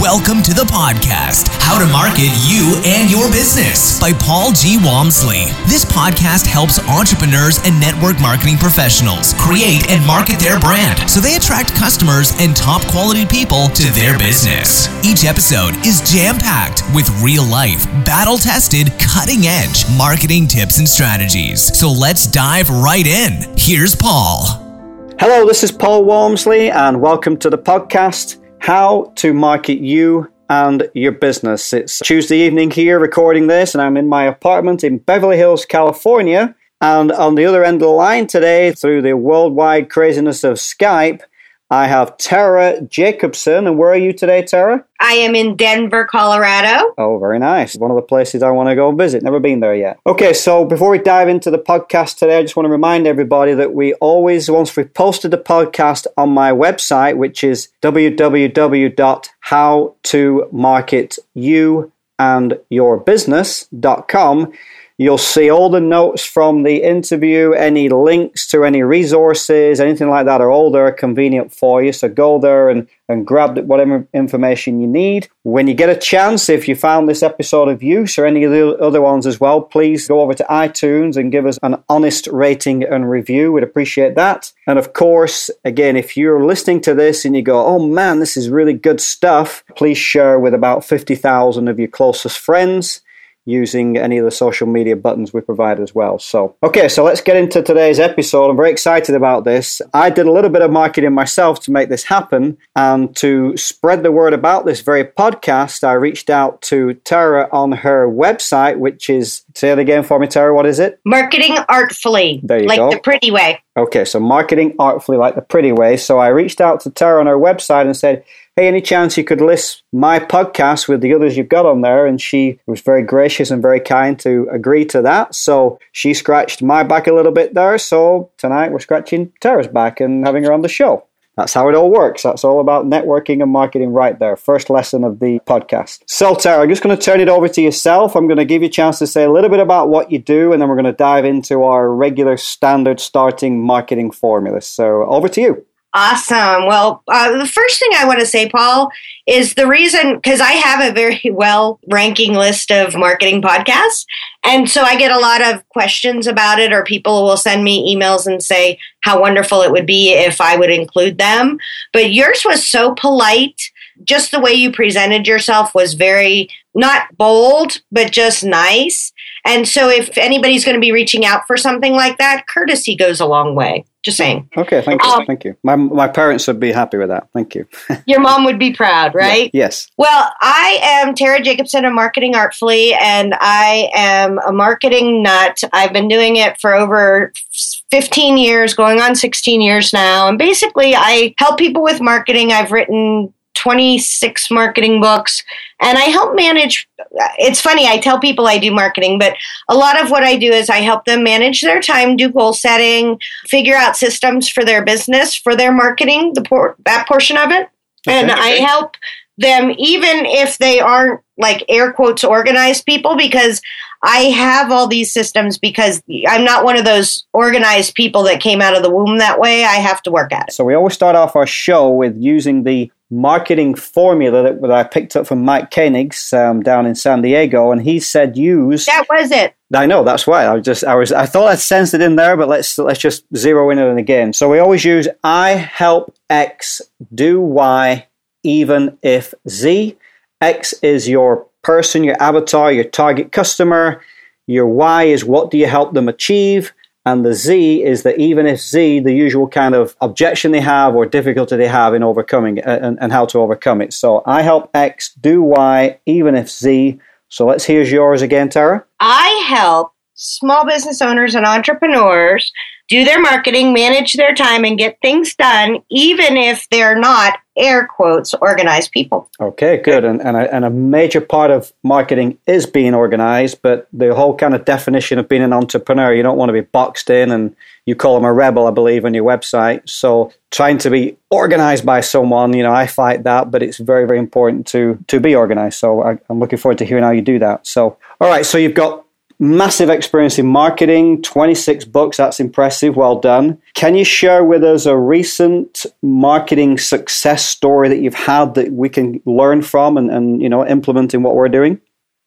Welcome to the podcast, How to Market You and Your Business by Paul G. Walmsley. This podcast helps entrepreneurs and network marketing professionals create and market their brand so they attract customers and top quality people to their business. Each episode is jam packed with real life, battle tested, cutting edge marketing tips and strategies. So let's dive right in. Here's Paul. Hello, this is Paul Walmsley, and welcome to the podcast how to market you and your business. It's Tuesday evening here recording this, and I'm in my apartment in Beverly Hills, California. And on the other end of the line today, through the worldwide craziness of Skype, I have Tara Jacobson. And where are you today, Tara? I am in Denver, Colorado. Oh, very nice. One of the places I want to go visit. Never been there yet. Okay, so before we dive into the podcast today, I just want to remind everybody that we always, once we've posted the podcast on my website, which is www.howtomarketyouandyourbusiness.com, You'll see all the notes from the interview, any links to any resources, anything like that are all there convenient for you. So go there and, and grab whatever information you need. When you get a chance, if you found this episode of use or any of the other ones as well, please go over to iTunes and give us an honest rating and review. We'd appreciate that. And of course, again, if you're listening to this and you go, oh man, this is really good stuff, please share with about 50,000 of your closest friends using any of the social media buttons we provide as well. So, okay, so let's get into today's episode. I'm very excited about this. I did a little bit of marketing myself to make this happen and to spread the word about this very podcast. I reached out to Tara on her website, which is, say it again for me, Tara, what is it? Marketing Artfully. There you like go. Like the pretty way. Okay, so marketing artfully like the pretty way. So I reached out to Tara on her website and said, hey, any chance you could list my podcast with the others you've got on there? And she was very gracious and very kind to agree to that. So she scratched my back a little bit there. So tonight we're scratching Tara's back and having her on the show. That's how it all works. That's all about networking and marketing right there. First lesson of the podcast. So, Tara, I'm just going to turn it over to yourself. I'm going to give you a chance to say a little bit about what you do, and then we're going to dive into our regular standard starting marketing formula. So, over to you. Awesome. Well, uh, the first thing I want to say, Paul, is the reason because I have a very well ranking list of marketing podcasts. And so I get a lot of questions about it, or people will send me emails and say how wonderful it would be if I would include them. But yours was so polite. Just the way you presented yourself was very not bold, but just nice. And so if anybody's going to be reaching out for something like that, courtesy goes a long way. Just saying. Okay, thank you. Um, thank you. My, my parents would be happy with that. Thank you. your mom would be proud, right? Yeah, yes. Well, I am Tara Jacobson of Marketing Artfully, and I am a marketing nut. I've been doing it for over 15 years, going on 16 years now. And basically, I help people with marketing. I've written 26 marketing books and I help manage. It's funny, I tell people I do marketing, but a lot of what I do is I help them manage their time, do goal setting, figure out systems for their business, for their marketing, the por- that portion of it. Okay, and okay. I help them even if they aren't like air quotes organized people because I have all these systems because I'm not one of those organized people that came out of the womb that way. I have to work at it. So we always start off our show with using the marketing formula that, that I picked up from Mike Koenigs um, down in San Diego, and he said use. That was it. I know that's why I just I was I thought I'd sensed it in there, but let's let's just zero in on it again. So we always use I help X do Y even if Z. X is your person, your avatar, your target customer. Your Y is what do you help them achieve? And the Z is that even if Z, the usual kind of objection they have or difficulty they have in overcoming it uh, and, and how to overcome it. So I help X do Y even if Z. So let's hear yours again, Tara. I help small business owners and entrepreneurs do their marketing, manage their time, and get things done, even if they're not air quotes organized people. Okay, good. And, and, a, and a major part of marketing is being organized, but the whole kind of definition of being an entrepreneur, you don't want to be boxed in and you call them a rebel, I believe, on your website. So trying to be organized by someone, you know, I fight that, but it's very, very important to to be organized. So I, I'm looking forward to hearing how you do that. So, all right, so you've got massive experience in marketing, 26 books. That's impressive. Well done. Can you share with us a recent marketing success story that you've had that we can learn from and, and you know, implement in what we're doing?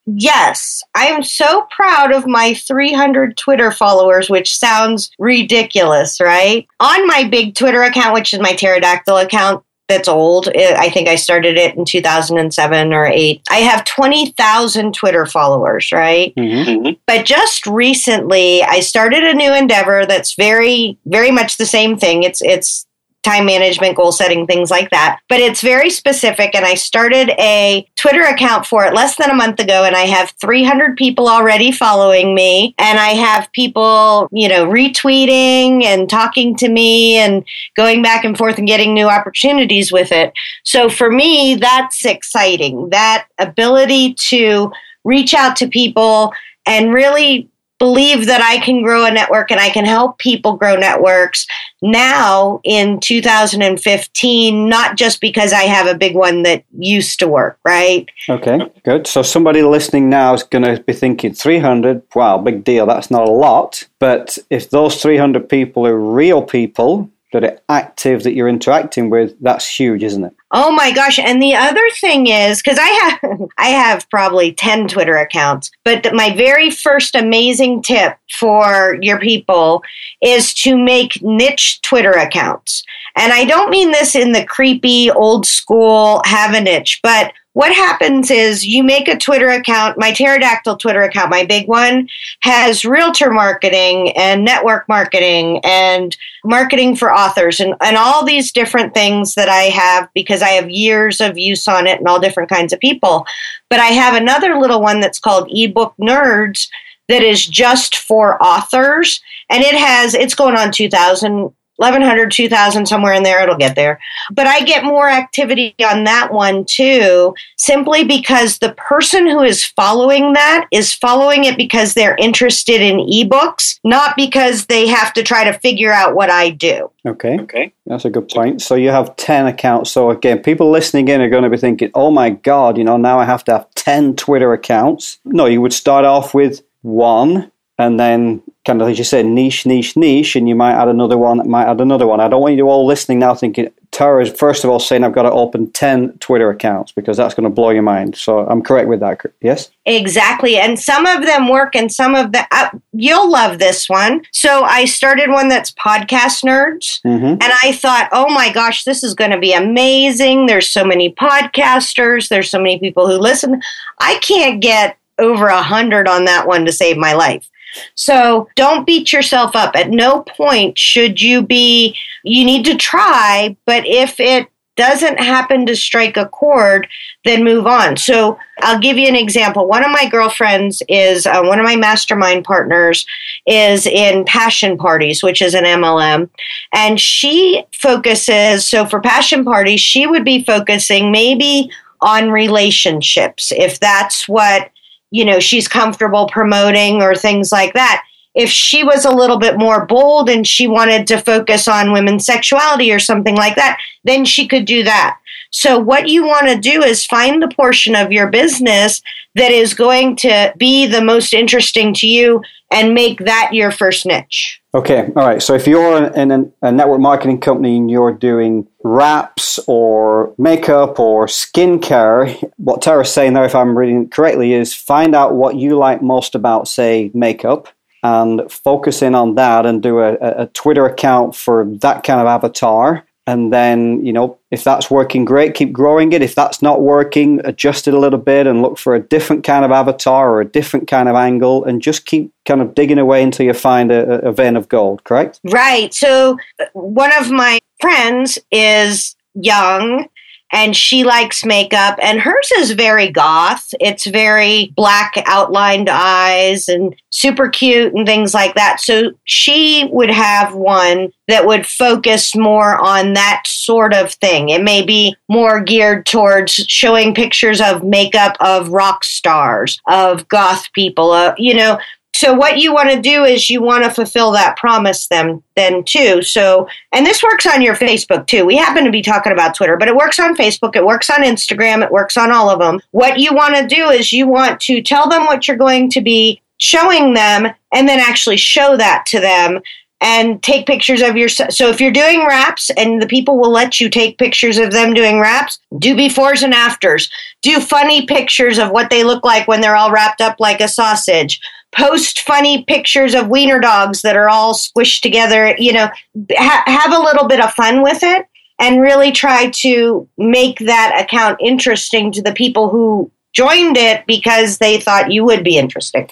Yes, I am so proud of my 300 Twitter followers, which sounds ridiculous, right? On my big Twitter account, which is my pterodactyl account, that's old. I think I started it in 2007 or 8. I have 20,000 Twitter followers, right? Mm-hmm. mm-hmm. But just recently I started a new endeavor that's very very much the same thing. It's it's time management, goal setting, things like that. But it's very specific. And I started a Twitter account for it less than a month ago. And I have 300 people already following me. And I have people, you know, retweeting and talking to me and going back and forth and getting new opportunities with it. So for me, that's exciting. That ability to reach out to people and really believe that I can grow a network and I can help people grow networks now in 2015, not just because I have a big one that used to work, right? Okay, good. So somebody listening now is going to be thinking 300, wow, big deal. That's not a lot. But if those 300 people are real people, that are active that you're interacting with, that's huge, isn't it? Oh my gosh! And the other thing is because I have I have probably ten Twitter accounts, but my very first amazing tip for your people is to make niche Twitter accounts. And I don't mean this in the creepy old school have a niche, but what happens is you make a Twitter account. My pterodactyl Twitter account, my big one, has realtor marketing and network marketing and marketing for authors and, and all these different things that I have because I have years of use on it and all different kinds of people. But I have another little one that's called ebook nerds that is just for authors and it has it's going on 2000 1100 2000 somewhere in there it'll get there. But i get more activity on that one too simply because the person who is following that is following it because they're interested in ebooks not because they have to try to figure out what i do. Okay. Okay. That's a good point. So you have 10 accounts. So again people listening in are going to be thinking oh my god you know now i have to have 10 twitter accounts. No you would start off with one and then kind of as you said, niche, niche, niche, and you might add another one, might add another one. I don't want you all listening now thinking Tara is first of all saying I've got to open ten Twitter accounts because that's going to blow your mind. So I'm correct with that, yes? Exactly, and some of them work, and some of the uh, you'll love this one. So I started one that's podcast nerds, mm-hmm. and I thought, oh my gosh, this is going to be amazing. There's so many podcasters. There's so many people who listen. I can't get over a hundred on that one to save my life. So don't beat yourself up. At no point should you be, you need to try, but if it doesn't happen to strike a chord, then move on. So I'll give you an example. One of my girlfriends is uh, one of my mastermind partners is in Passion Parties, which is an MLM, and she focuses. So for Passion Parties, she would be focusing maybe on relationships if that's what you know she's comfortable promoting or things like that. If she was a little bit more bold and she wanted to focus on women's sexuality or something like that then she could do that. So what you want to do is find the portion of your business that is going to be the most interesting to you and make that your first niche. Okay, all right. So if you're in a network marketing company and you're doing wraps or makeup or skincare, what Tara's saying there, if I'm reading correctly, is find out what you like most about, say, makeup and focus in on that and do a, a Twitter account for that kind of avatar. And then you know if that's working great keep growing it. If that's not working adjust it a little bit and look for a different kind of avatar or a different kind of angle and just keep kind of digging away until you find a, a vein of gold correct? Right. So uh, one of my friends is young and she likes makeup and hers is very goth. It's very black outlined eyes and super cute and things like that. So she would have one that would focus more on that sort of thing. It may be more geared towards showing pictures of makeup of rock stars of goth people uh, you know so what you want to do is you want to fulfill that promise then then too. So and this works on your facebook too. We happen to be talking about twitter but it works on facebook it works on instagram it works on all of them what you want to do is you want to tell them what you're going to be showing them and then actually show that to them and take pictures of your so if you're doing wraps and the people will let you take pictures of them doing wraps do befores and afters. Do funny pictures of what they look like when they're all wrapped up like a sausage post funny pictures of wiener dogs that are all squished together you know ha- have a little bit of fun with it and really try to make that account interesting to the people who joined it because they thought you would be interesting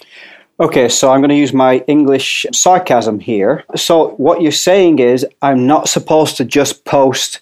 Okay, so I'm going to use my English sarcasm here. So, what you're saying is, I'm not supposed to just post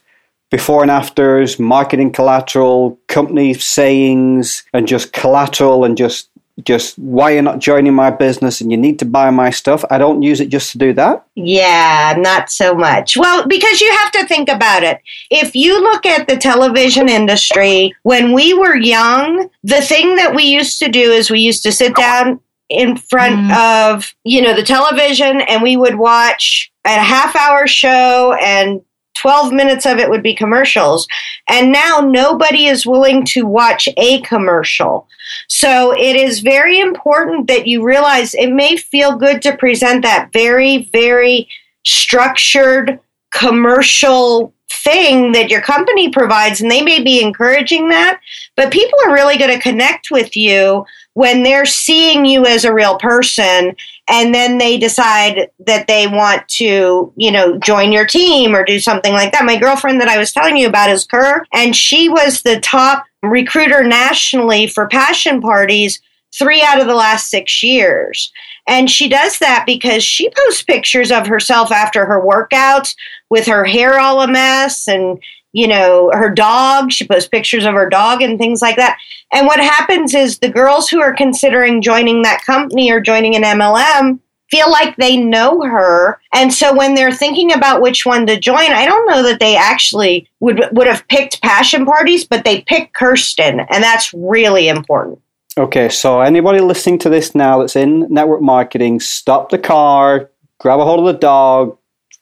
before and afters, marketing collateral, company sayings, and just collateral and just just why you're not joining my business and you need to buy my stuff. I don't use it just to do that. Yeah, not so much. Well, because you have to think about it. If you look at the television industry, when we were young, the thing that we used to do is we used to sit down in front mm. of you know the television and we would watch a half hour show and 12 minutes of it would be commercials. And now nobody is willing to watch a commercial. So it is very important that you realize it may feel good to present that very very structured commercial thing that your company provides and they may be encouraging that but people are really going to connect with you when they're seeing you as a real person and then they decide that they want to, you know, join your team or do something like that. My girlfriend that I was telling you about is Kerr, and she was the top recruiter nationally for passion parties three out of the last six years. And she does that because she posts pictures of herself after her workouts with her hair all a mess and you know, her dog. She posts pictures of her dog and things like that. And what happens is the girls who are considering joining that company or joining an MLM feel like they know her. And so when they're thinking about which one to join, I don't know that they actually would would have picked passion parties, but they picked Kirsten, and that's really important. Okay, so anybody listening to this now that's in network marketing, stop the car, grab a hold of the dog,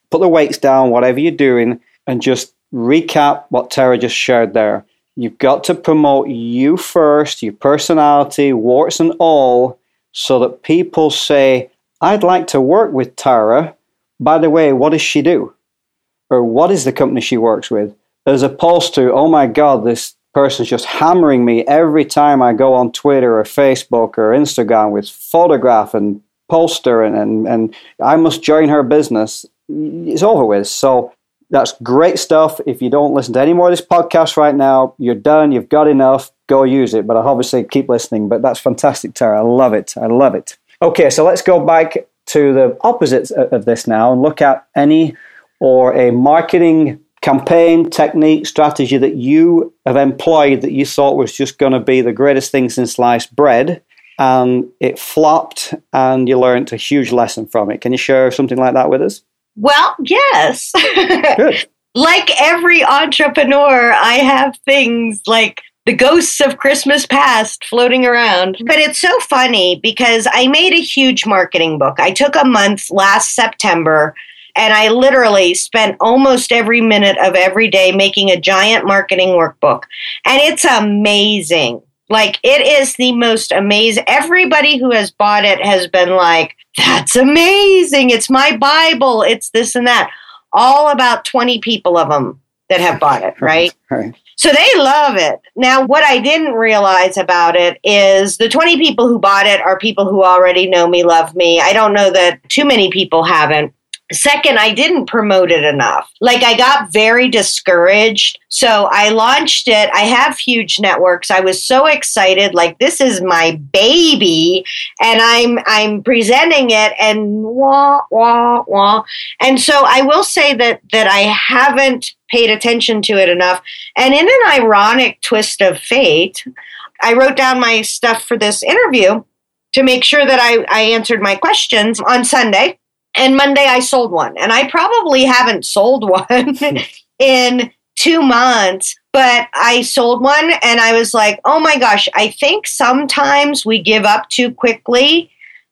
put the weights down, whatever you're doing, and just recap what Tara just shared there. You've got to promote you first, your personality, warts and all, so that people say, I'd like to work with Tara. By the way, what does she do? Or what is the company she works with? As opposed to, oh my God, this person's just hammering me every time I go on Twitter or Facebook or Instagram with photograph and poster and, and, and I must join her business. It's over with. So that's great stuff. If you don't listen to any more of this podcast right now, you're done. You've got enough. Go use it. But I'll obviously keep listening. But that's fantastic, Tara. I love it. I love it. Okay, so let's go back to the opposite of this now and look at any or a marketing campaign, technique, strategy that you have employed that you thought was just going to be the greatest thing since sliced bread and it flopped and you learned a huge lesson from it. Can you share something like that with us? Well, yes. like every entrepreneur, I have things like the ghosts of Christmas past floating around. But it's so funny because I made a huge marketing book. I took a month last September and I literally spent almost every minute of every day making a giant marketing workbook. And it's amazing. Like it is the most amazing. Everybody who has bought it has been like, that's amazing. It's my Bible. It's this and that. All about 20 people of them that have bought it, right? right. So they love it. Now, what I didn't realize about it is the 20 people who bought it are people who already know me, love me. I don't know that too many people haven't. Second, I didn't promote it enough. Like I got very discouraged. So I launched it. I have huge networks. I was so excited like this is my baby and I'm I'm presenting it and wah wah wah. And so I will say that that I haven't paid attention to it enough. And in an ironic twist of fate, I wrote down my stuff for this interview to make sure that I, I answered my questions on Sunday and Monday I sold one. And I probably haven't sold one hmm. in two months, but I sold one and I was like, oh my gosh, I think sometimes we give up too quickly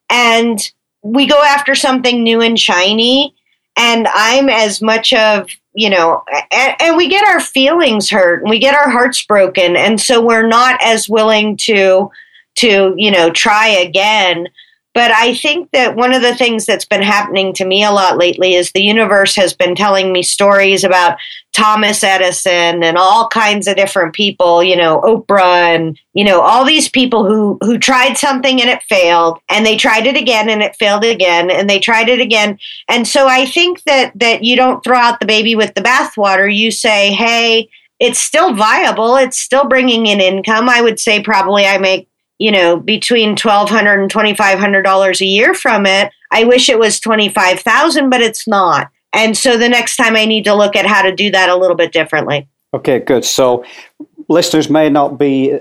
and we go after something new and shiny. And I'm as much of, you know, and, and we get our feelings hurt and we get our hearts broken. And so we're not as willing to, to, you know, try again But I think that one of the things that's been happening to me a lot lately is the universe has been telling me stories about Thomas Edison and all kinds of different people, you know, Oprah and, you know, all these people who who tried something and it failed and they tried it again and it failed again and they tried it again. And so I think that that you don't throw out the baby with the bathwater. You say, "Hey, it's still viable. It's still bringing in income. I would say probably I make you know, between twelve hundred and twenty five hundred dollars a year from it. I wish it was twenty five thousand, but it's not. And so the next time I need to look at how to do that a little bit differently. Okay, good. So listeners may not be,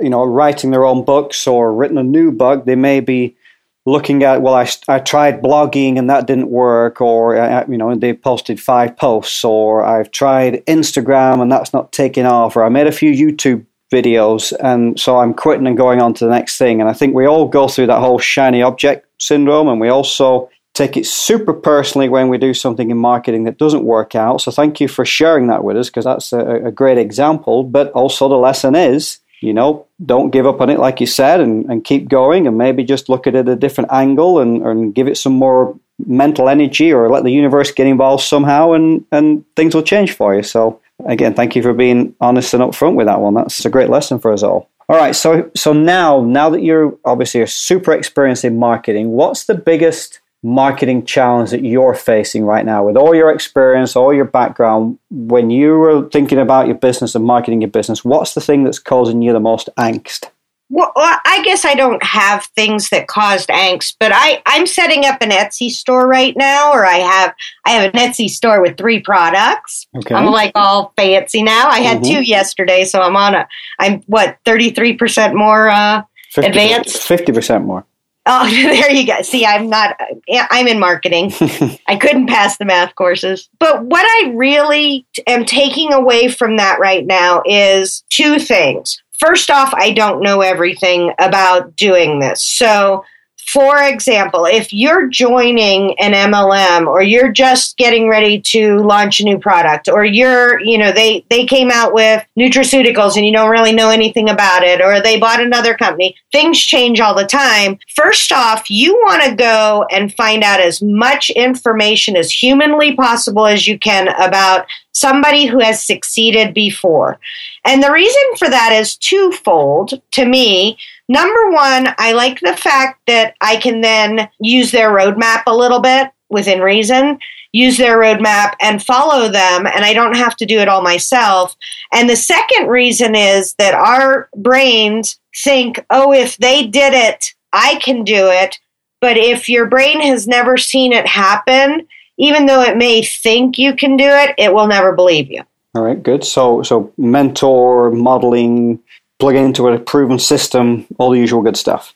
you know, writing their own books or written a new book. They may be looking at, well, I, I tried blogging and that didn't work, or, uh, you know, they posted five posts, or I've tried Instagram and that's not taking off, or I made a few YouTube videos, and so I'm quitting and going on to the next thing. And I think we all go through that whole shiny object syndrome, and we also take it super personally when we do something in marketing that doesn't work out. So thank you for sharing that with us because that's a, a, great example. But also the lesson is, you know, don't give up on it like you said, and, and keep going, and maybe just look at it at a different angle and, and give it some more mental energy, or let the universe get involved somehow, and and things will change for you. So again, thank you for being honest and upfront with that one. That's a great lesson for us all. All right, so so now now that you're obviously a super experienced in marketing, what's the biggest marketing challenge that you're facing right now with all your experience, all your background? When you were thinking about your business and marketing your business, what's the thing that's causing you the most angst? Well, I guess I don't have things that caused angst, but I, I'm setting up an Etsy store right now, or I have I have an Etsy store with three products. Okay. I'm like all fancy now. I had mm-hmm. two yesterday, so I'm on a I'm what thirty three percent more uh, 50, advanced, fifty percent more. Oh, there you go. See, I'm not. I'm in marketing. I couldn't pass the math courses. But what I really am taking away from that right now is two things first off, I don't know everything about doing this. So, for example, if you're joining an MLM or you're just getting ready to launch a new product or you're, you know, they they came out with nutraceuticals and you don't really know anything about it or they bought another company, things change all the time. First off, you want to go and find out as much information as humanly possible as you can about somebody who has succeeded before. And the reason for that is twofold to me. Number one, I like the fact that I can then use their roadmap a little bit within reason, use their roadmap and follow them, and I don't have to do it all myself. And the second reason is that our brains think, oh, if they did it, I can do it. But if your brain has never seen it happen, even though it may think you can do it, it will never believe you. All right, good. So, so mentor, modeling, plug into a proven system, all the usual good stuff.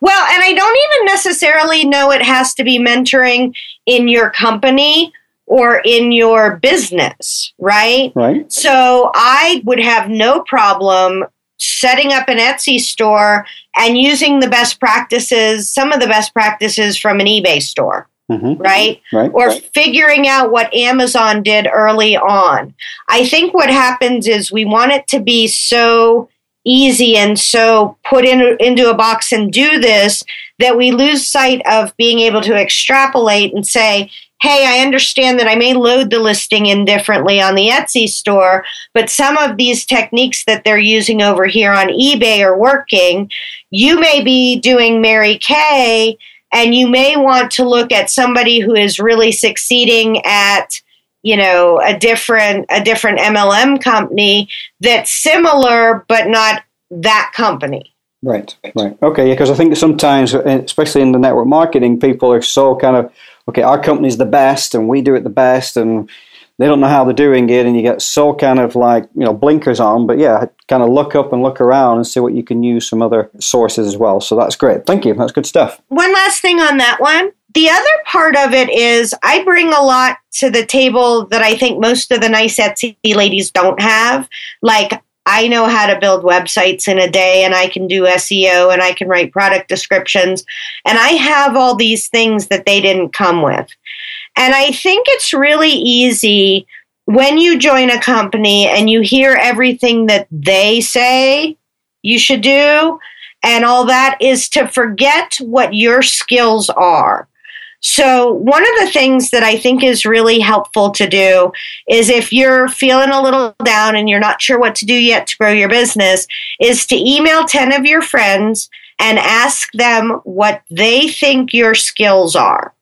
Well, and I don't even necessarily know it has to be mentoring in your company or in your business, right? Right. So I would have no problem setting up an Etsy store and using the best practices, some of the best practices from an eBay store. Mm-hmm. Right? right? Or right. figuring out what Amazon did early on. I think what happens is we want it to be so easy and so put in, into a box and do this that we lose sight of being able to extrapolate and say, hey, I understand that I may load the listing in differently on the Etsy store, but some of these techniques that they're using over here on eBay are working. You may be doing Mary Kay and you may want to look at somebody who is really succeeding at you know a different a different MLM company that's similar but not that company. Right, right. Okay, because I think sometimes, eh, especially in the network marketing, people are so kind of, okay, our company's the best and we do it the best and they don't know how they're doing it and you get so kind of like you know blinkers on but yeah kind of look up and look around and see what you can use from other sources as well. So that's great. Thank you. That's good stuff. One last thing on that one. The other part of it is i bring a lot to the table that i think most of the nice etsy ladies don't have. Like I know how to build websites in a day and I can do SEO and I can write product descriptions. And I have all these things that they didn't come with. And I think it's really easy when you join a company and you hear everything that they say you should do and all that is to forget what your skills are. So, one of the things that I think is really helpful to do is if you're feeling a little down and you're not sure what to do yet to grow your business, is to email 10 of your friends and ask them what they think your skills are.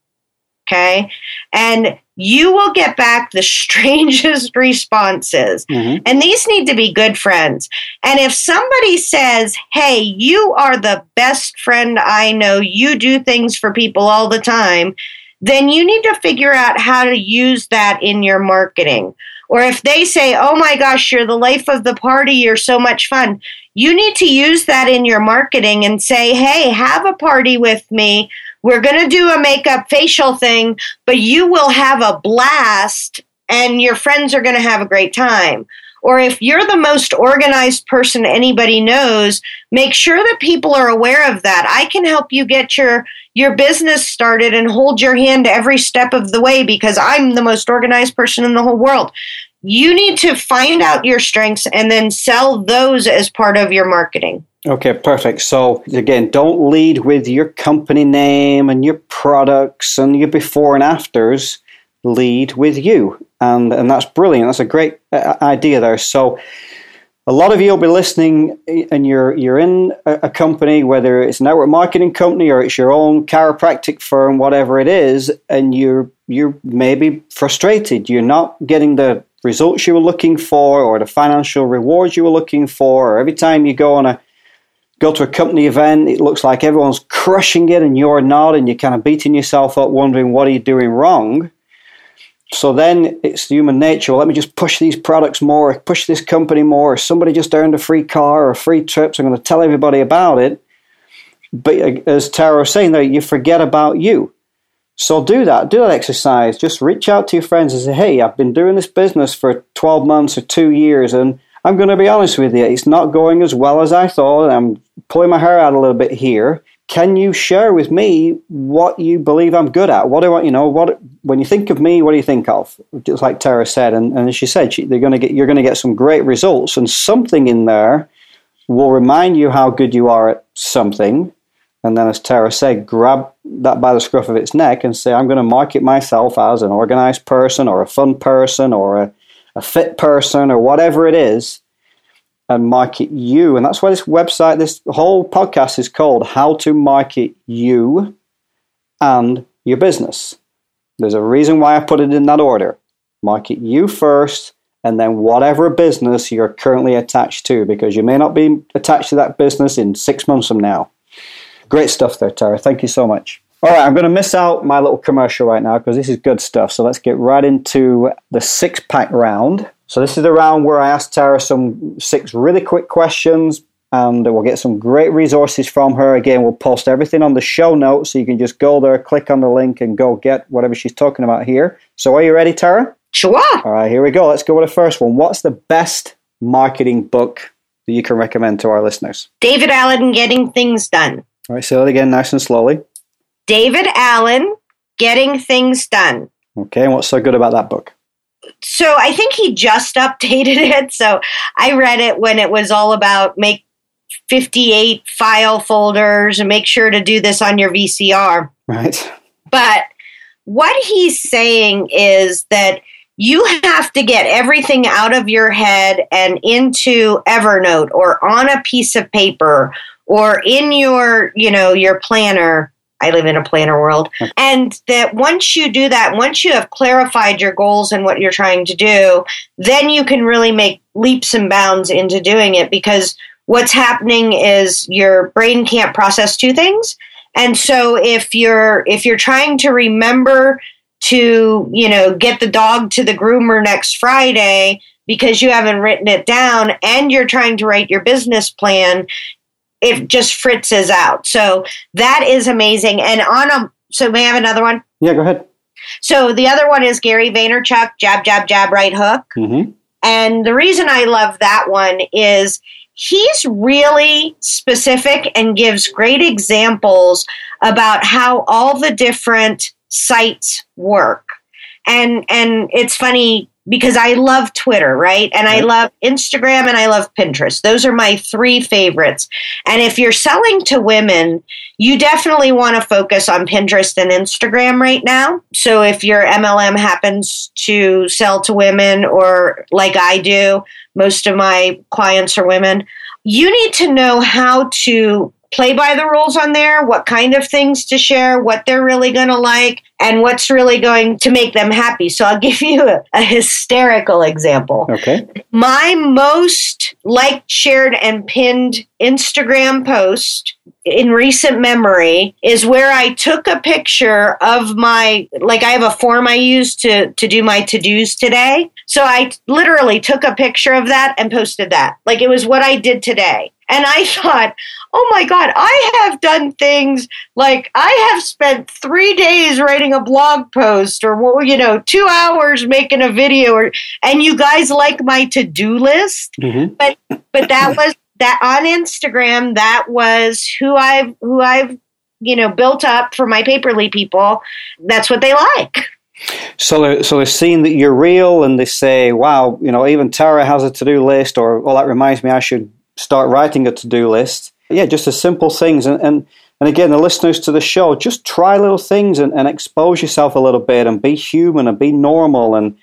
Okay. And you will get back the strangest responses. Mm-hmm. And these need to be good friends. And if somebody says, Hey, you are the best friend I know, you do things for people all the time, then you need to figure out how to use that in your marketing. Or if they say, Oh my gosh, you're the life of the party, you're so much fun, you need to use that in your marketing and say, Hey, have a party with me we're going to do a makeup facial thing, but you will have a blast and your friends are going to have a great time. Or if you're the most organized person anybody knows, make sure that people are aware of that. I can help you get your your business started and hold your hand every step of the way because I'm the most organized person in the whole world. You need to find out your strengths and then sell those as part of your marketing. Okay, perfect. So again, don't lead with your company name and your products and your before and afters. Lead with you, and and that's brilliant. That's a great uh, idea there. So a lot of you will be listening, and you're you're in a, company, whether it's a network marketing company or it's your own chiropractic firm, whatever it is, and you're you're maybe frustrated. You're not getting the results you were looking for, or the financial rewards you were looking for, or every time you go on a go to a company event, it looks like everyone's crushing it and you're not, and you're kind of beating yourself up, wondering what are you doing wrong. So then it's human nature. Well, let me just push these products more, push this company more. Somebody just earned a free car or a free trip, so I'm going to tell everybody about it. But uh, as Tara was saying, there, you forget about you. So do that. Do that exercise. Just reach out to your friends and say, "Hey, I've been doing this business for 12 months or two years, and I'm going to be honest with you, it's not going as well as I thought. I'm pulling my hair out a little bit here. Can you share with me what you believe I'm good at? What do I you know, what when you think of me, what do you think of? Just like Tara said, and, and as she said, she, they're going to get you're going to get some great results, and something in there will remind you how good you are at something. And then, as Tara said, grab that by the scruff of its neck and say, I'm going to market myself as an organized person or a fun person or a a fit person or whatever it is and market you. And that's why this website, this whole podcast is called How to Market You and Your Business. There's a reason why I put it in that order. Market you first, and then whatever business you're currently attached to, because you may not be attached to that business in six months from now. Great stuff there, Tara. Thank you so much. All right, I'm going to miss out my little commercial right now because this is good stuff. So let's get right into the six pack round. So this is the round where I ask Tara some six really quick questions and we'll get some great resources from her. Again, we'll post everything on the show notes so you can just go there, click on the link, and go get whatever she's talking about here. So are you ready, Tara? Sure. All right, here we go. Let's go with the first one. What's the best marketing book that you can recommend to our listeners? David Allen Getting Things Done. All right, say that again nice and slowly. David Allen, Getting Things Done. Okay, and what's so good about that book? So I think he just updated it. So I read it when it was all about make 58 file folders and make sure to do this on your VCR. Right. But what he's saying is that you have to get everything out of your head and into Evernote or on a piece of paper or in your, you know, your planner I live in a planner world. And that once you do that, once you have clarified your goals and what you're trying to do, then you can really make leaps and bounds into doing it because what's happening is your brain can't process two things. And so if you're if you're trying to remember to, you know, get the dog to the groomer next Friday because you haven't written it down and you're trying to write your business plan, it just fritzes out. So that is amazing. And on a so may I have another one? Yeah, go ahead. So the other one is Gary Vaynerchuk, jab, jab, jab, right hook. Mm-hmm. And the reason I love that one is he's really specific and gives great examples about how all the different sites work. And and it's funny because I love Twitter, right? And I love Instagram and I love Pinterest. Those are my three favorites. And if you're selling to women, you definitely want to focus on Pinterest and Instagram right now. So if your MLM happens to sell to women or like I do, most of my clients are women, you need to know how to play by the rules on there, what kind of things to share, what they're really going to like, and what's really going to make them happy. So I'll give you a, a hysterical example. Okay. My most liked, shared, and pinned Instagram post in recent memory is where I took a picture of my like I have a form I use to to do my to-dos today. So I literally took a picture of that and posted that. Like it was what I did today. And I thought, oh my God, I have done things like I have spent three days writing a blog post or, you know, two hours making a video or, and you guys like my to-do list. Mm-hmm. But, but that was that on Instagram, that was who I've, who I've, you know, built up for my paperly people. That's what they like. So, they're, so they're seeing that you're real, and they say, "Wow, you know, even Tara has a to-do list," or "Well, that reminds me, I should start writing a to-do list. Yeah, just the simple things. And, and, and again, the listeners to the show, just try little things and, and expose yourself a little bit and be human and be normal. And,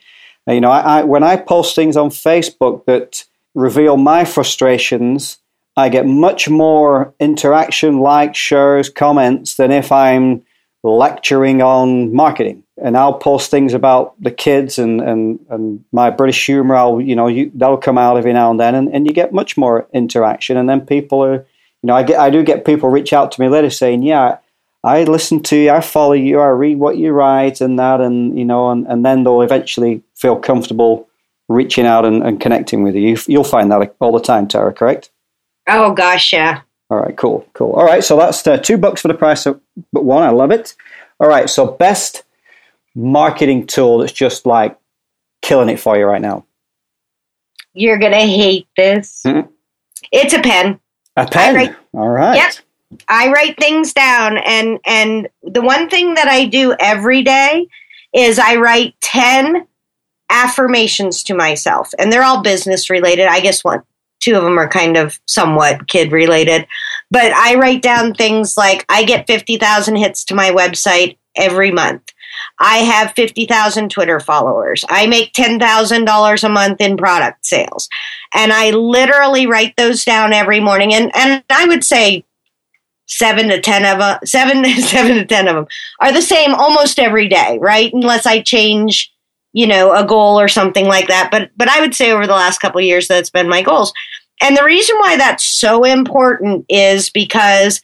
you know, I, I, when I post things on Facebook that reveal my frustrations, I get much more interaction, likes, shares, comments than if I'm lecturing on marketing. And I'll post things about the kids and, and, and my British humor. I'll, you know, you, that'll come out every now and then, and, and you get much more interaction. And then people are, you know, I get, I do get people reach out to me later saying, yeah, I listen to you, I follow you, I read what you write and that, and, you know, and, and then they'll eventually feel comfortable reaching out and, and connecting with you. You'll find that all the time, Tara, correct? Oh, gosh, yeah. All right, cool, cool. All right, so that's uh, two bucks for the price of but one. I love it. All right, so best marketing tool that's just like killing it for you right now. You're gonna hate this. Mm-hmm. It's a pen. A pen. Write, All right. Yep. I write things down, and and the one thing that I do every day is I write ten affirmations to myself, and they're all business related. I guess one two of them are kind of somewhat kid related. But I write down things like I get 50,000 hits to my website every month. I have 50,000 Twitter followers. I make $10,000 a month in product sales. And I literally write those down every morning. And, and I would say seven to 10 of them, seven, seven to 10 of them are the same almost every day, right? Unless I change you know a goal or something like that but but i would say over the last couple years that's been my goals and the reason why that's so important is because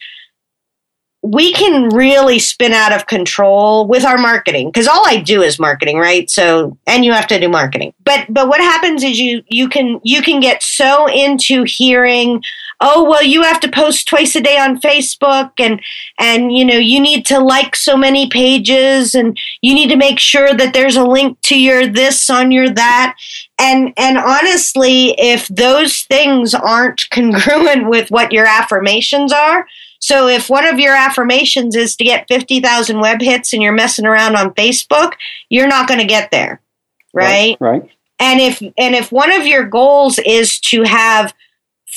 we can really spin out of control with our marketing because all I do is marketing, right? So and you have to do marketing. But but what happens is you you can you can get so into hearing oh well you have to post twice a day on facebook and and you know you need to like so many pages and you need to make sure that there's a link to your this on your that and and honestly if those things aren't congruent with what your affirmations are so if one of your affirmations is to get 50,000 web hits and you're messing around on Facebook, you're not going to get there. Right? right? Right. And if and if one of your goals is to have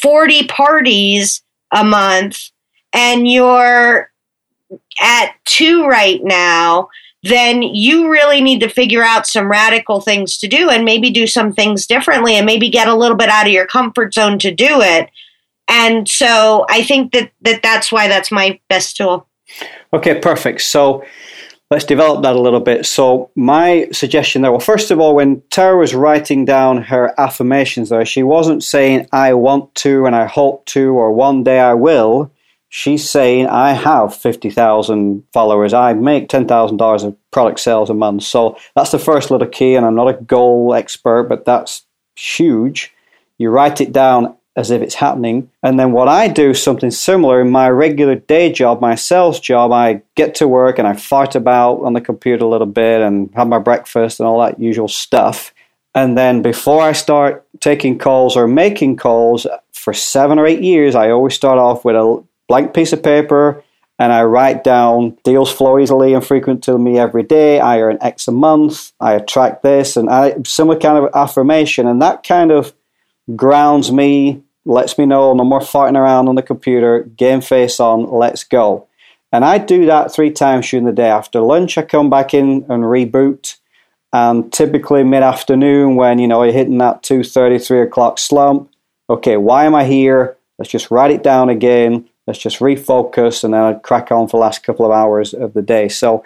40 parties a month and you're at 2 right now, then you really need to figure out some radical things to do and maybe do some things differently and maybe get a little bit out of your comfort zone to do it and so I think that, that that's why that's my best tool. Okay, perfect. So let's develop that a little bit. So my suggestion there, well, first of all, when Tara was writing down her affirmations there, she wasn't saying I want to and I hope to or one day I will. She's saying I have 50,000 followers. I make $10,000 of product sales a month. So that's the first little key. And I'm not a goal expert, but that's huge. You write it down as if it's happening. And then what I do something similar in my regular day job, my sales job, I get to work and I fart about on the computer a little bit and have my breakfast and all that usual stuff. And then before I start taking calls or making calls for seven or eight years, I always start off with a blank piece of paper and I write down deals flow easily and frequent to me every day. I earn X a month. I attract this, and I similar kind of affirmation, and that kind of grounds me, lets me know no more farting around on the computer. Game face on, let's go. And I do that three times during the day. After lunch, I come back in and reboot. And typically mid afternoon, when you know you're hitting that two thirty, three o'clock slump, okay, why am I here? Let's just write it down again Let's just refocus and then I'd crack on for the last couple of hours of the day. So,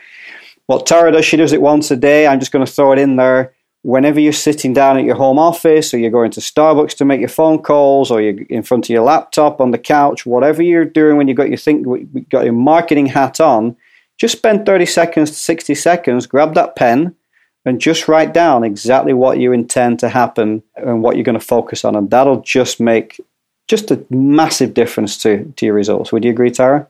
what Tara does, she does it once a day. I'm just going to throw it in there. Whenever you're sitting down at your home office or you're going to Starbucks to make your phone calls or you're in front of your laptop on the couch, whatever you're doing when you've got your, think, got your marketing hat on, just spend 30 seconds to 60 seconds, grab that pen, and just write down exactly what you intend to happen and what you're going to focus on. And that'll just make just a massive difference to, to your results. Would you agree, Tara?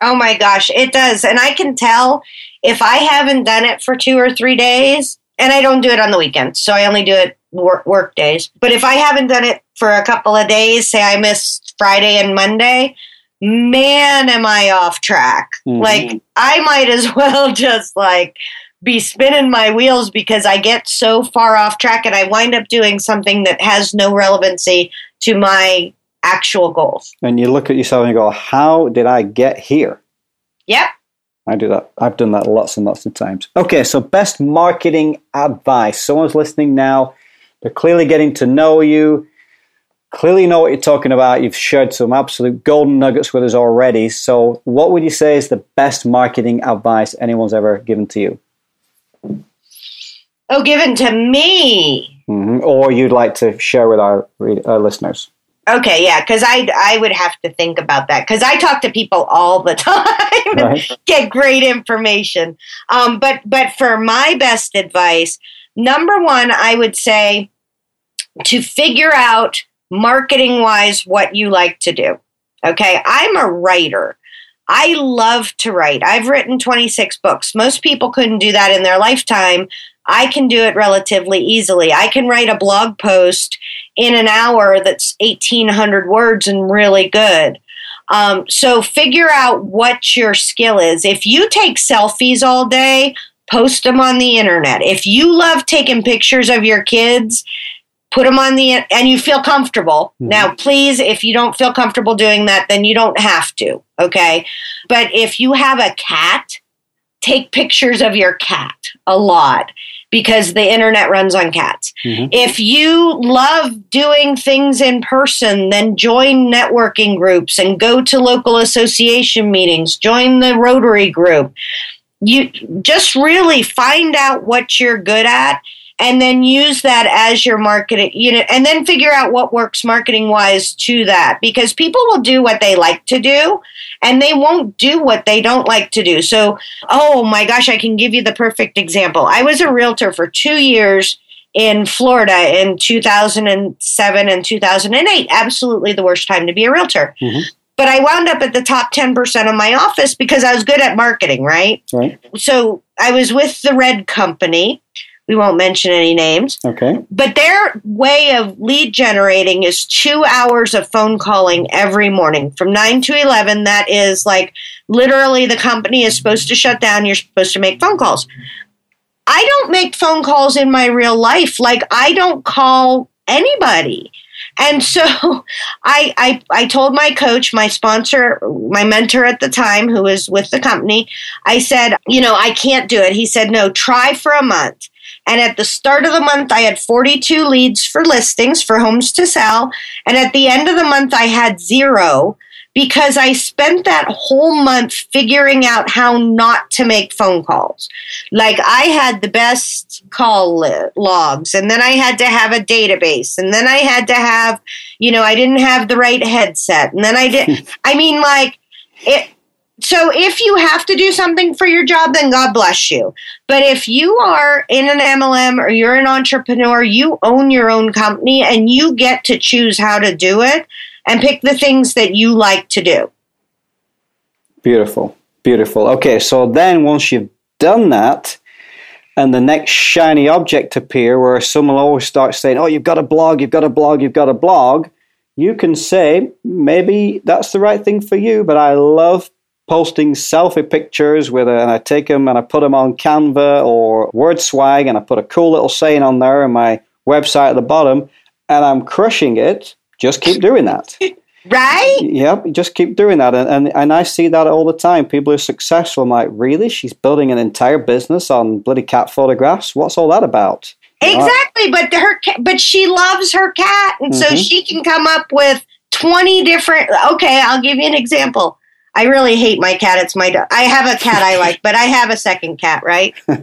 Oh my gosh, it does. And I can tell if I haven't done it for two or three days, and I don't do it on the weekends, so I only do it work, work days. But if I haven't done it for a couple of days, say I missed Friday and Monday, man, am I off track. Mm-hmm. Like, I might as well just like be spinning my wheels because I get so far off track and I wind up doing something that has no relevancy to my actual goals. And you look at yourself and you go, how did I get here? Yep. I do that. I've done that lots and lots of times. Okay, so best marketing advice. Someone's listening now. They're clearly getting to know you, clearly know what you're talking about. You've shared some absolute golden nuggets with us already. So, what would you say is the best marketing advice anyone's ever given to you? Oh, given to me. Mm-hmm. Or you'd like to share with our, our listeners? Okay, yeah, because I I would have to think about that because I talk to people all the time right. get great information. Um, but but for my best advice, number one, I would say to figure out marketing wise what you like to do. Okay, I'm a writer. I love to write. I've written 26 books. Most people couldn't do that in their lifetime. I can do it relatively easily. I can write a blog post in an hour that's 1,800 words and really good. Um, so figure out what your skill is. If you take selfies all day, post them on the internet. If you love taking pictures of your kids, put them on the and you feel comfortable. Mm-hmm. Now, please, if you don't feel comfortable doing that, then you don't have to. Okay, but if you have a cat, take pictures of your cat a lot because the internet runs on cats. Mm-hmm. If you love doing things in person, then join networking groups and go to local association meetings, join the Rotary group. You just really find out what you're good at and then use that as your marketing you know and then figure out what works marketing wise to that because people will do what they like to do and they won't do what they don't like to do so oh my gosh i can give you the perfect example i was a realtor for 2 years in Florida in 2007 and 2008 absolutely the worst time to be a realtor mm-hmm. But I wound up at the top 10% of my office because I was good at marketing, right? Right. So I was with the Red Company, we won't mention any names. Okay. But their way of lead generating is two hours of phone calling every morning from 9 to 11. That is like literally the company is supposed to shut down. You're supposed to make phone calls. I don't make phone calls in my real life. Like, I don't call anybody. And so I, I, I told my coach, my sponsor, my mentor at the time, who was with the company, I said, you know, I can't do it. He said, no, try for a month. And at the start of the month, I had 42 leads for listings for homes to sell. And at the end of the month, I had zero because I spent that whole month figuring out how not to make phone calls. Like I had the best call li- logs, and then I had to have a database, and then I had to have, you know, I didn't have the right headset, and then I did. I mean, like it so if you have to do something for your job, then God bless you. But if you are in an MLM or you're an entrepreneur, you own your own company and you get to choose how to do it and pick the things that you like to do. Beautiful. Beautiful. Okay, so then once you've done that, and the next shiny object appear where someone always starts saying, Oh, you've got a blog, you've got a blog, you've got a blog, you can say, maybe that's the right thing for you, but I love posting selfie pictures with and I take them and I put them on Canva or Word Swag, and I put a cool little saying on there and my website at the bottom and I'm crushing it. Just keep doing that. right? Yep, just keep doing that. And, and and I see that all the time. People are successful. I'm like, really? She's building an entire business on bloody cat photographs? What's all that about? Exactly, but her but she loves her cat and so Mhm. she can come up with 20 different Okay, I'll give you an example. I really hate my cat. It's my do- I have a cat I like, but I have a second cat, right?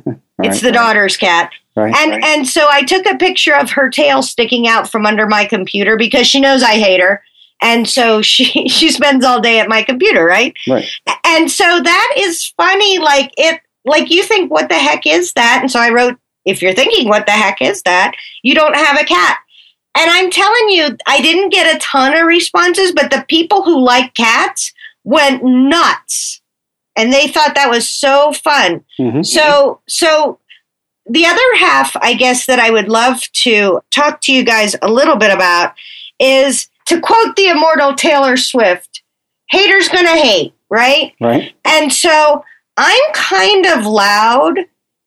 It's the daughter's cat. Right. And and so I took a picture of her tail sticking out from under my computer because she knows I hate her. And so she she spends all day at my computer, right? Right. And so that is funny like it like you think what the heck is that? And so I wrote if you're thinking what the heck is that? You don't have a cat. And I'm telling you I didn't get a ton of responses, but the people who like cats went nuts. And they thought that was so fun. Mhm. So, so the other half, I guess, that I would love to talk to you guys a little bit about is to quote the immortal Taylor Swift haters gonna hate, right? Right. And so I'm kind of loud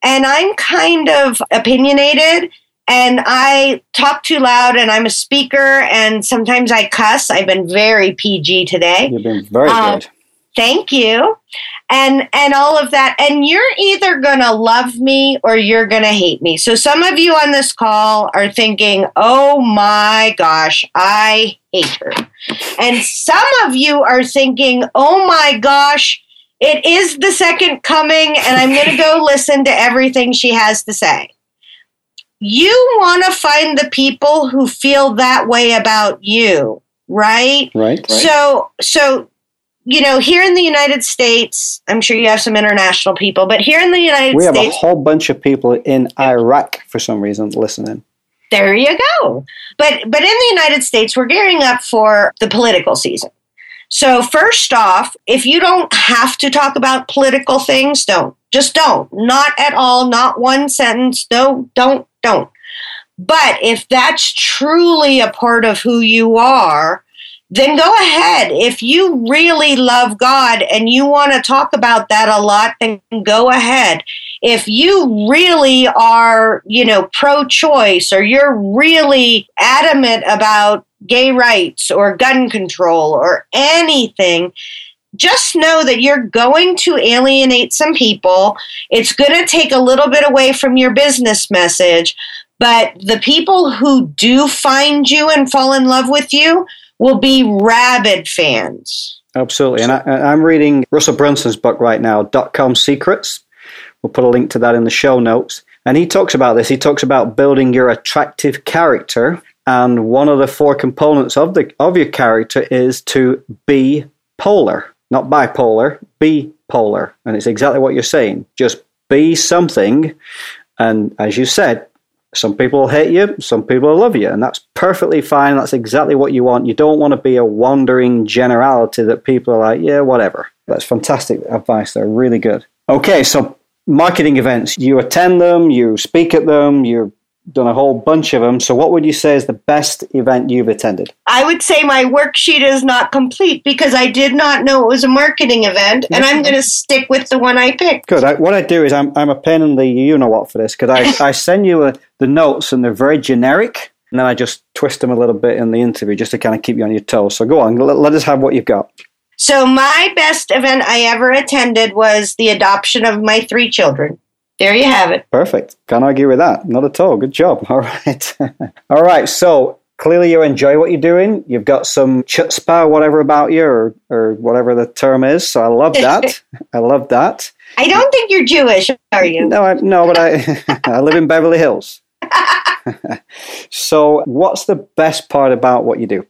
and I'm kind of opinionated and I talk too loud and I'm a speaker and sometimes I cuss. I've been very PG today You've been very Um, good. thank you and and all of that. And you're either going to love me or you're going to hate me. So some of you on this call are thinking oh my gosh i hate her. And some of you are thinking oh my gosh it is the second coming and i'm going to go listen to everything she has to say. You want to find the people who feel that way about you right Right. so, so you know, here in the United States, I'm sure you have some international people, but here in the United States We have a whole bunch of people in Iraq for some reason listening. there you go. But but in the United States, we're gearing up for the political season. So first off, if you don't have to talk about political things, don't. Just don't. Not at all, not one sentence. No, don't, don't. But if that's truly a part of who you are, then go ahead. If you really love God and you want to talk about that a lot, then go ahead. If you really are, you know, pro choice or you're really adamant about gay rights or gun control or anything, just know that you're going to alienate some people. It's going to take a little bit away from your business message, but the people who do find you and fall in love with you will be rabid fans. Absolutely. And I, I'm reading Russell Brunson's book right now, Dot Com Secrets. We'll put a link to that in the show notes. And he talks about this. He talks about building your attractive character. And one of the four components of the of your character is to be polar, not bipolar, be polar. And it's exactly what you're saying. Just be something. And as you said, some people hate you, some people love you, and that's perfectly fine. That's exactly what you want. You don't want to be a wandering generality that people are like, yeah, whatever. That's fantastic advice. They're really good. Okay, so marketing events. You attend them, you speak at them, you've done a whole bunch of them. So, what would you say is the best event you've attended? I would say my worksheet is not complete because I did not know it was a marketing event, and I'm going to stick with the one I picked. Good. I, what I do is I'm, I'm a pain in the you know what for this because I, I send you a, the notes and they're very generic. And then I just twist them a little bit in the interview just to kind of keep you on your toes. So go on, let, let us have what you've got. So, my best event I ever attended was the adoption of my three children. There you have it. Perfect. Can't argue with that. Not at all. Good job. All right. all right. So clearly you enjoy what you're doing. You've got some chutzpah, whatever about you, or, or whatever the term is. So I love that. I love that. I don't think you're Jewish, are you? No, I, no, but I, I live in Beverly Hills. so what's the best part about what you do?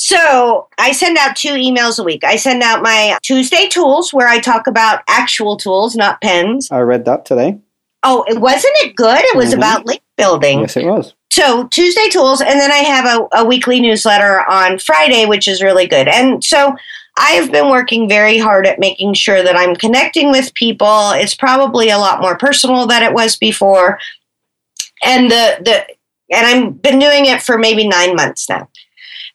So I send out two emails a week. I send out my Tuesday tools where I talk about actual tools, not pens. I read that today. Oh, it wasn't it good? It was Mhm. about link building. Yes, it was. So Tuesday tools, and then I have a, a weekly newsletter on Friday, which is really good. And so I have been working very hard at making sure that I'm connecting with people. It's probably a lot more personal than it was before. And the the and I've been doing it for maybe nine months now.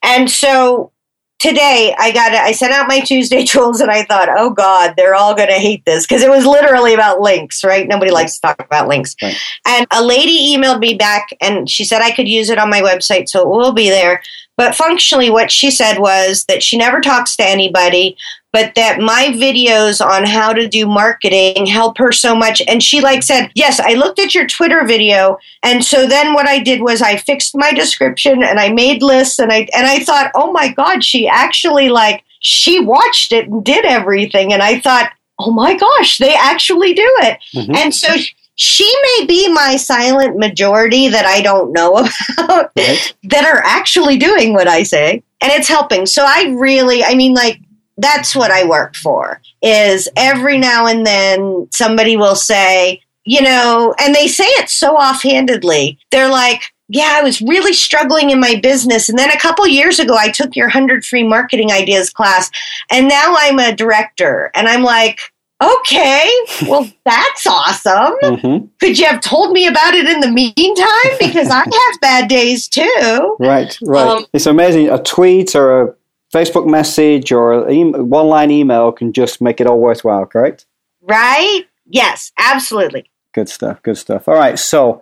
And so today I got it. I sent out my Tuesday tools and I thought, oh God, they're all going to hate this because it was literally about links, right? Nobody likes to talk about links. Right. And a lady emailed me back and she said I could use it on my website, so it will be there. But functionally, what she said was that she never talks to anybody, but that my videos on how to do marketing help her so much. And she like said, Yes, I looked at your Twitter video. And so then what I did was I fixed my description and I made lists and I and I thought, oh my God, she actually like she watched it and did everything. And I thought, oh my gosh, they actually do it. Mm-hmm. And so she may be my silent majority that I don't know about right. that are actually doing what I say and it's helping. So I really, I mean, like, that's what I work for is every now and then somebody will say, you know, and they say it so offhandedly. They're like, yeah, I was really struggling in my business. And then a couple years ago, I took your 100 free marketing ideas class, and now I'm a director. And I'm like, okay, well, that's awesome. Mm-hmm. Could you have told me about it in the meantime? Because I have bad days too. Right, right. Um, it's amazing. A tweet or a Facebook message or one line email can just make it all worthwhile, correct? Right? Yes, absolutely. Good stuff, good stuff. All right, so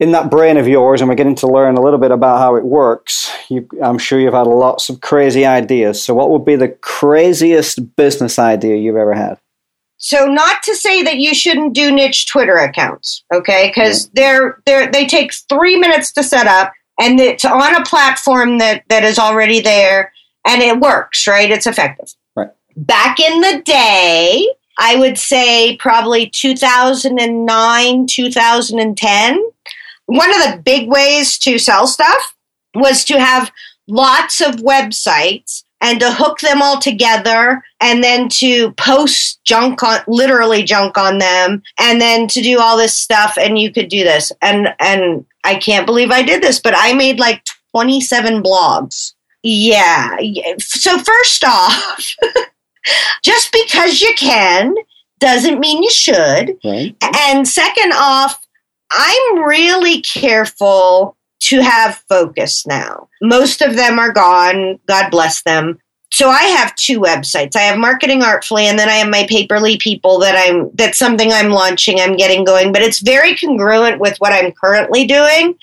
in that brain of yours, and we're getting to learn a little bit about how it works, you, I'm sure you've had lots of crazy ideas. So, what would be the craziest business idea you've ever had? So not to say that you shouldn't do niche Twitter accounts, okay? Because they're they're they take three minutes to set up, and it's on a platform that that is already there, and it works, right? It's effective. Right. Back in the day, I would say probably 2009, 2010. One of the big ways to sell stuff was to have lots of websites and to hook them all together and then to post junk on literally junk on them and then to do all this stuff and you could do this and and I can't believe I did this but I made like 27 blogs. Yeah. So first off, just because you can doesn't mean you should. Right. And second off, I'm really careful to have focus now. Most of them are gone. God bless them. So I have two websites. I have Marketing Artfully and then I have my Paperly people that I'm that's something I'm launching, I'm getting going, but it's very congruent with what I'm currently doing.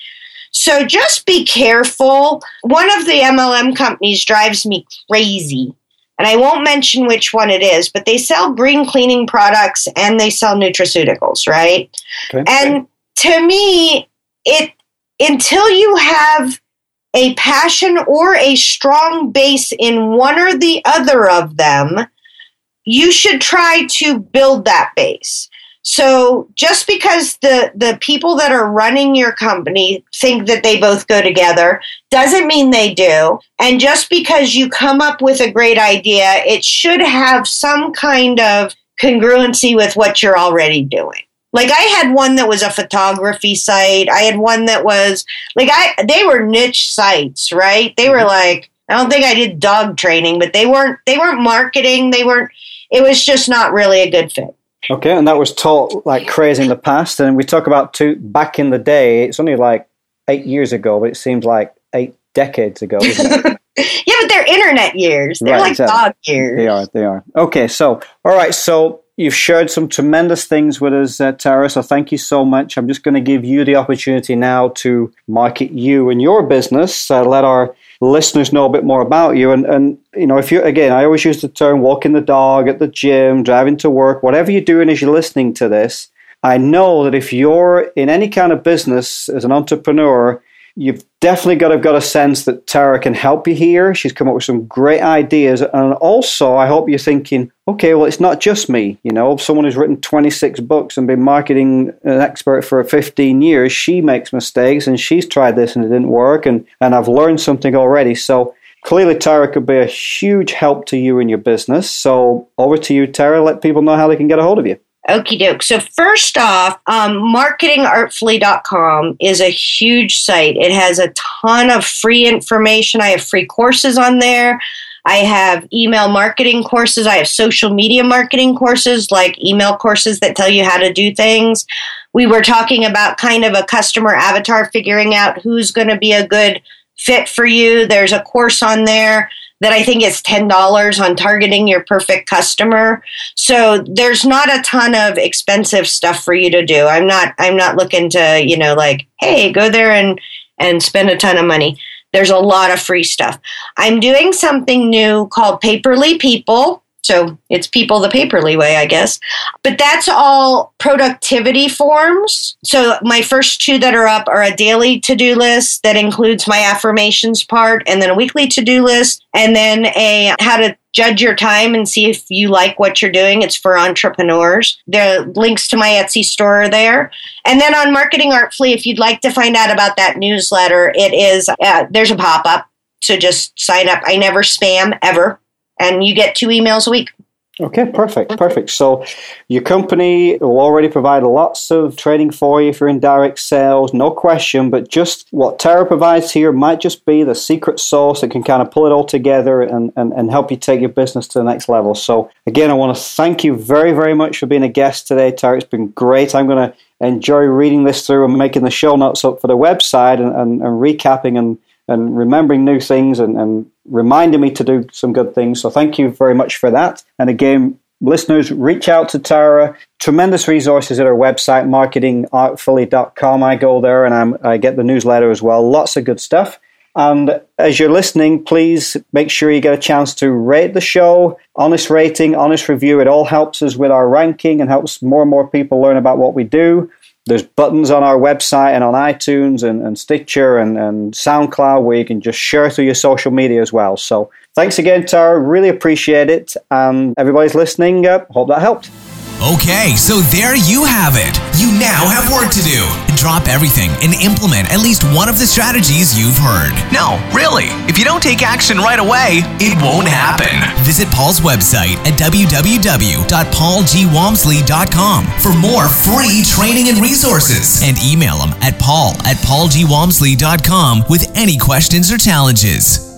So just be careful. One of the MLM companies drives me crazy. And I won't mention which one it is, but they sell green cleaning products and they sell nutraceuticals, right? Okay. And to me, it until you have a passion or a strong base in one or the other of them, you should try to build that base. So just because the the people that are running your company think that they both go together doesn't mean they do. And just because you come up with a great idea, it should have some kind of congruency with what you're already doing. Like I had one that was a photography site. I had one that was like I they were niche sites, right? They were mm-hmm. like I don't think I did dog training, but they weren't they weren't marketing, they weren't it was just not really a good fit. Okay, and that was taught like crazy in the past and we talk about two back in the day, it's only like 8 years ago, but it seems like 8 decades ago, isn't it? yeah, but they're internet years. They're right, like exactly. dog years. They are, they are. Okay, so all right, so You've shared some tremendous things with us, uh, Tara, so thank you so much. I'm just going to give you the opportunity now to market you and your business, uh, let our listeners know a bit more about you. And, and, you know, if you, again, I always use the term walking the dog at the gym, driving to work, whatever you're doing as you're listening to this, I know that if you're in any kind of business as an entrepreneur, You've definitely got to have got a sense that Tara can help you here. She's come up with some great ideas. And also, I hope you're thinking, okay, well, it's not just me. You know, someone who's written 26 books and been marketing an expert for 15 years, she makes mistakes and she's tried this and it didn't work. And, and I've learned something already. So clearly, Tara could be a huge help to you in your business. So over to you, Tara. Let people know how they can get a hold of you. Okie doke. So, first off, um, marketingartfully.com is a huge site. It has a ton of free information. I have free courses on there. I have email marketing courses. I have social media marketing courses, like email courses that tell you how to do things. We were talking about kind of a customer avatar, figuring out who's going to be a good fit for you. There's a course on there that I think is $10 on targeting your perfect customer. So there's not a ton of expensive stuff for you to do. I'm not I'm not looking to, you know, like, hey, go there and and spend a ton of money. There's a lot of free stuff. I'm doing something new called Paperly People so it's people the paperly way, I guess. But that's all productivity forms. So my first two that are up are a daily to do list that includes my affirmations part, and then a weekly to do list, and then a how to judge your time and see if you like what you're doing. It's for entrepreneurs. The links to my Etsy store are there. And then on Marketing Artfully, if you'd like to find out about that newsletter, it is uh, there's a pop up. So just sign up. I never spam ever and you get two emails a week. Okay, perfect, perfect. So your company will already provide lots of training for you if you're in direct sales, no question. But just what Tara provides here might just be the secret sauce that can kind of pull it all together and, and, and help you take your business to the next level. So again, I want to thank you very, very much for being a guest today, Tara. It's been great. I'm going to enjoy reading this through and making the show notes up for the website and, and, and recapping and and remembering new things and, and reminding me to do some good things. So thank you very much for that. And again, listeners, reach out to Tara. Tremendous resources at our website, marketingartfully.com. I go there and I'm, I get the newsletter as well. Lots of good stuff. And as you're listening, please make sure you get a chance to rate the show. Honest rating, honest review. It all helps us with our ranking and helps more and more people learn about what we do. There's buttons on our website and on iTunes and, and Stitcher and, and SoundCloud where you can just share through your social media as well. So thanks again, Tara. Really appreciate it. And everybody's listening. Uh, hope that helped. Okay, so there you have it. You now have work to do. Drop everything and implement at least one of the strategies you've heard. No, really. If you don't take action right away, it won't happen. Visit Paul's website at www.paulgwamsley.com for more free training and resources. And email him at paul at paulgwamsley.com with any questions or challenges.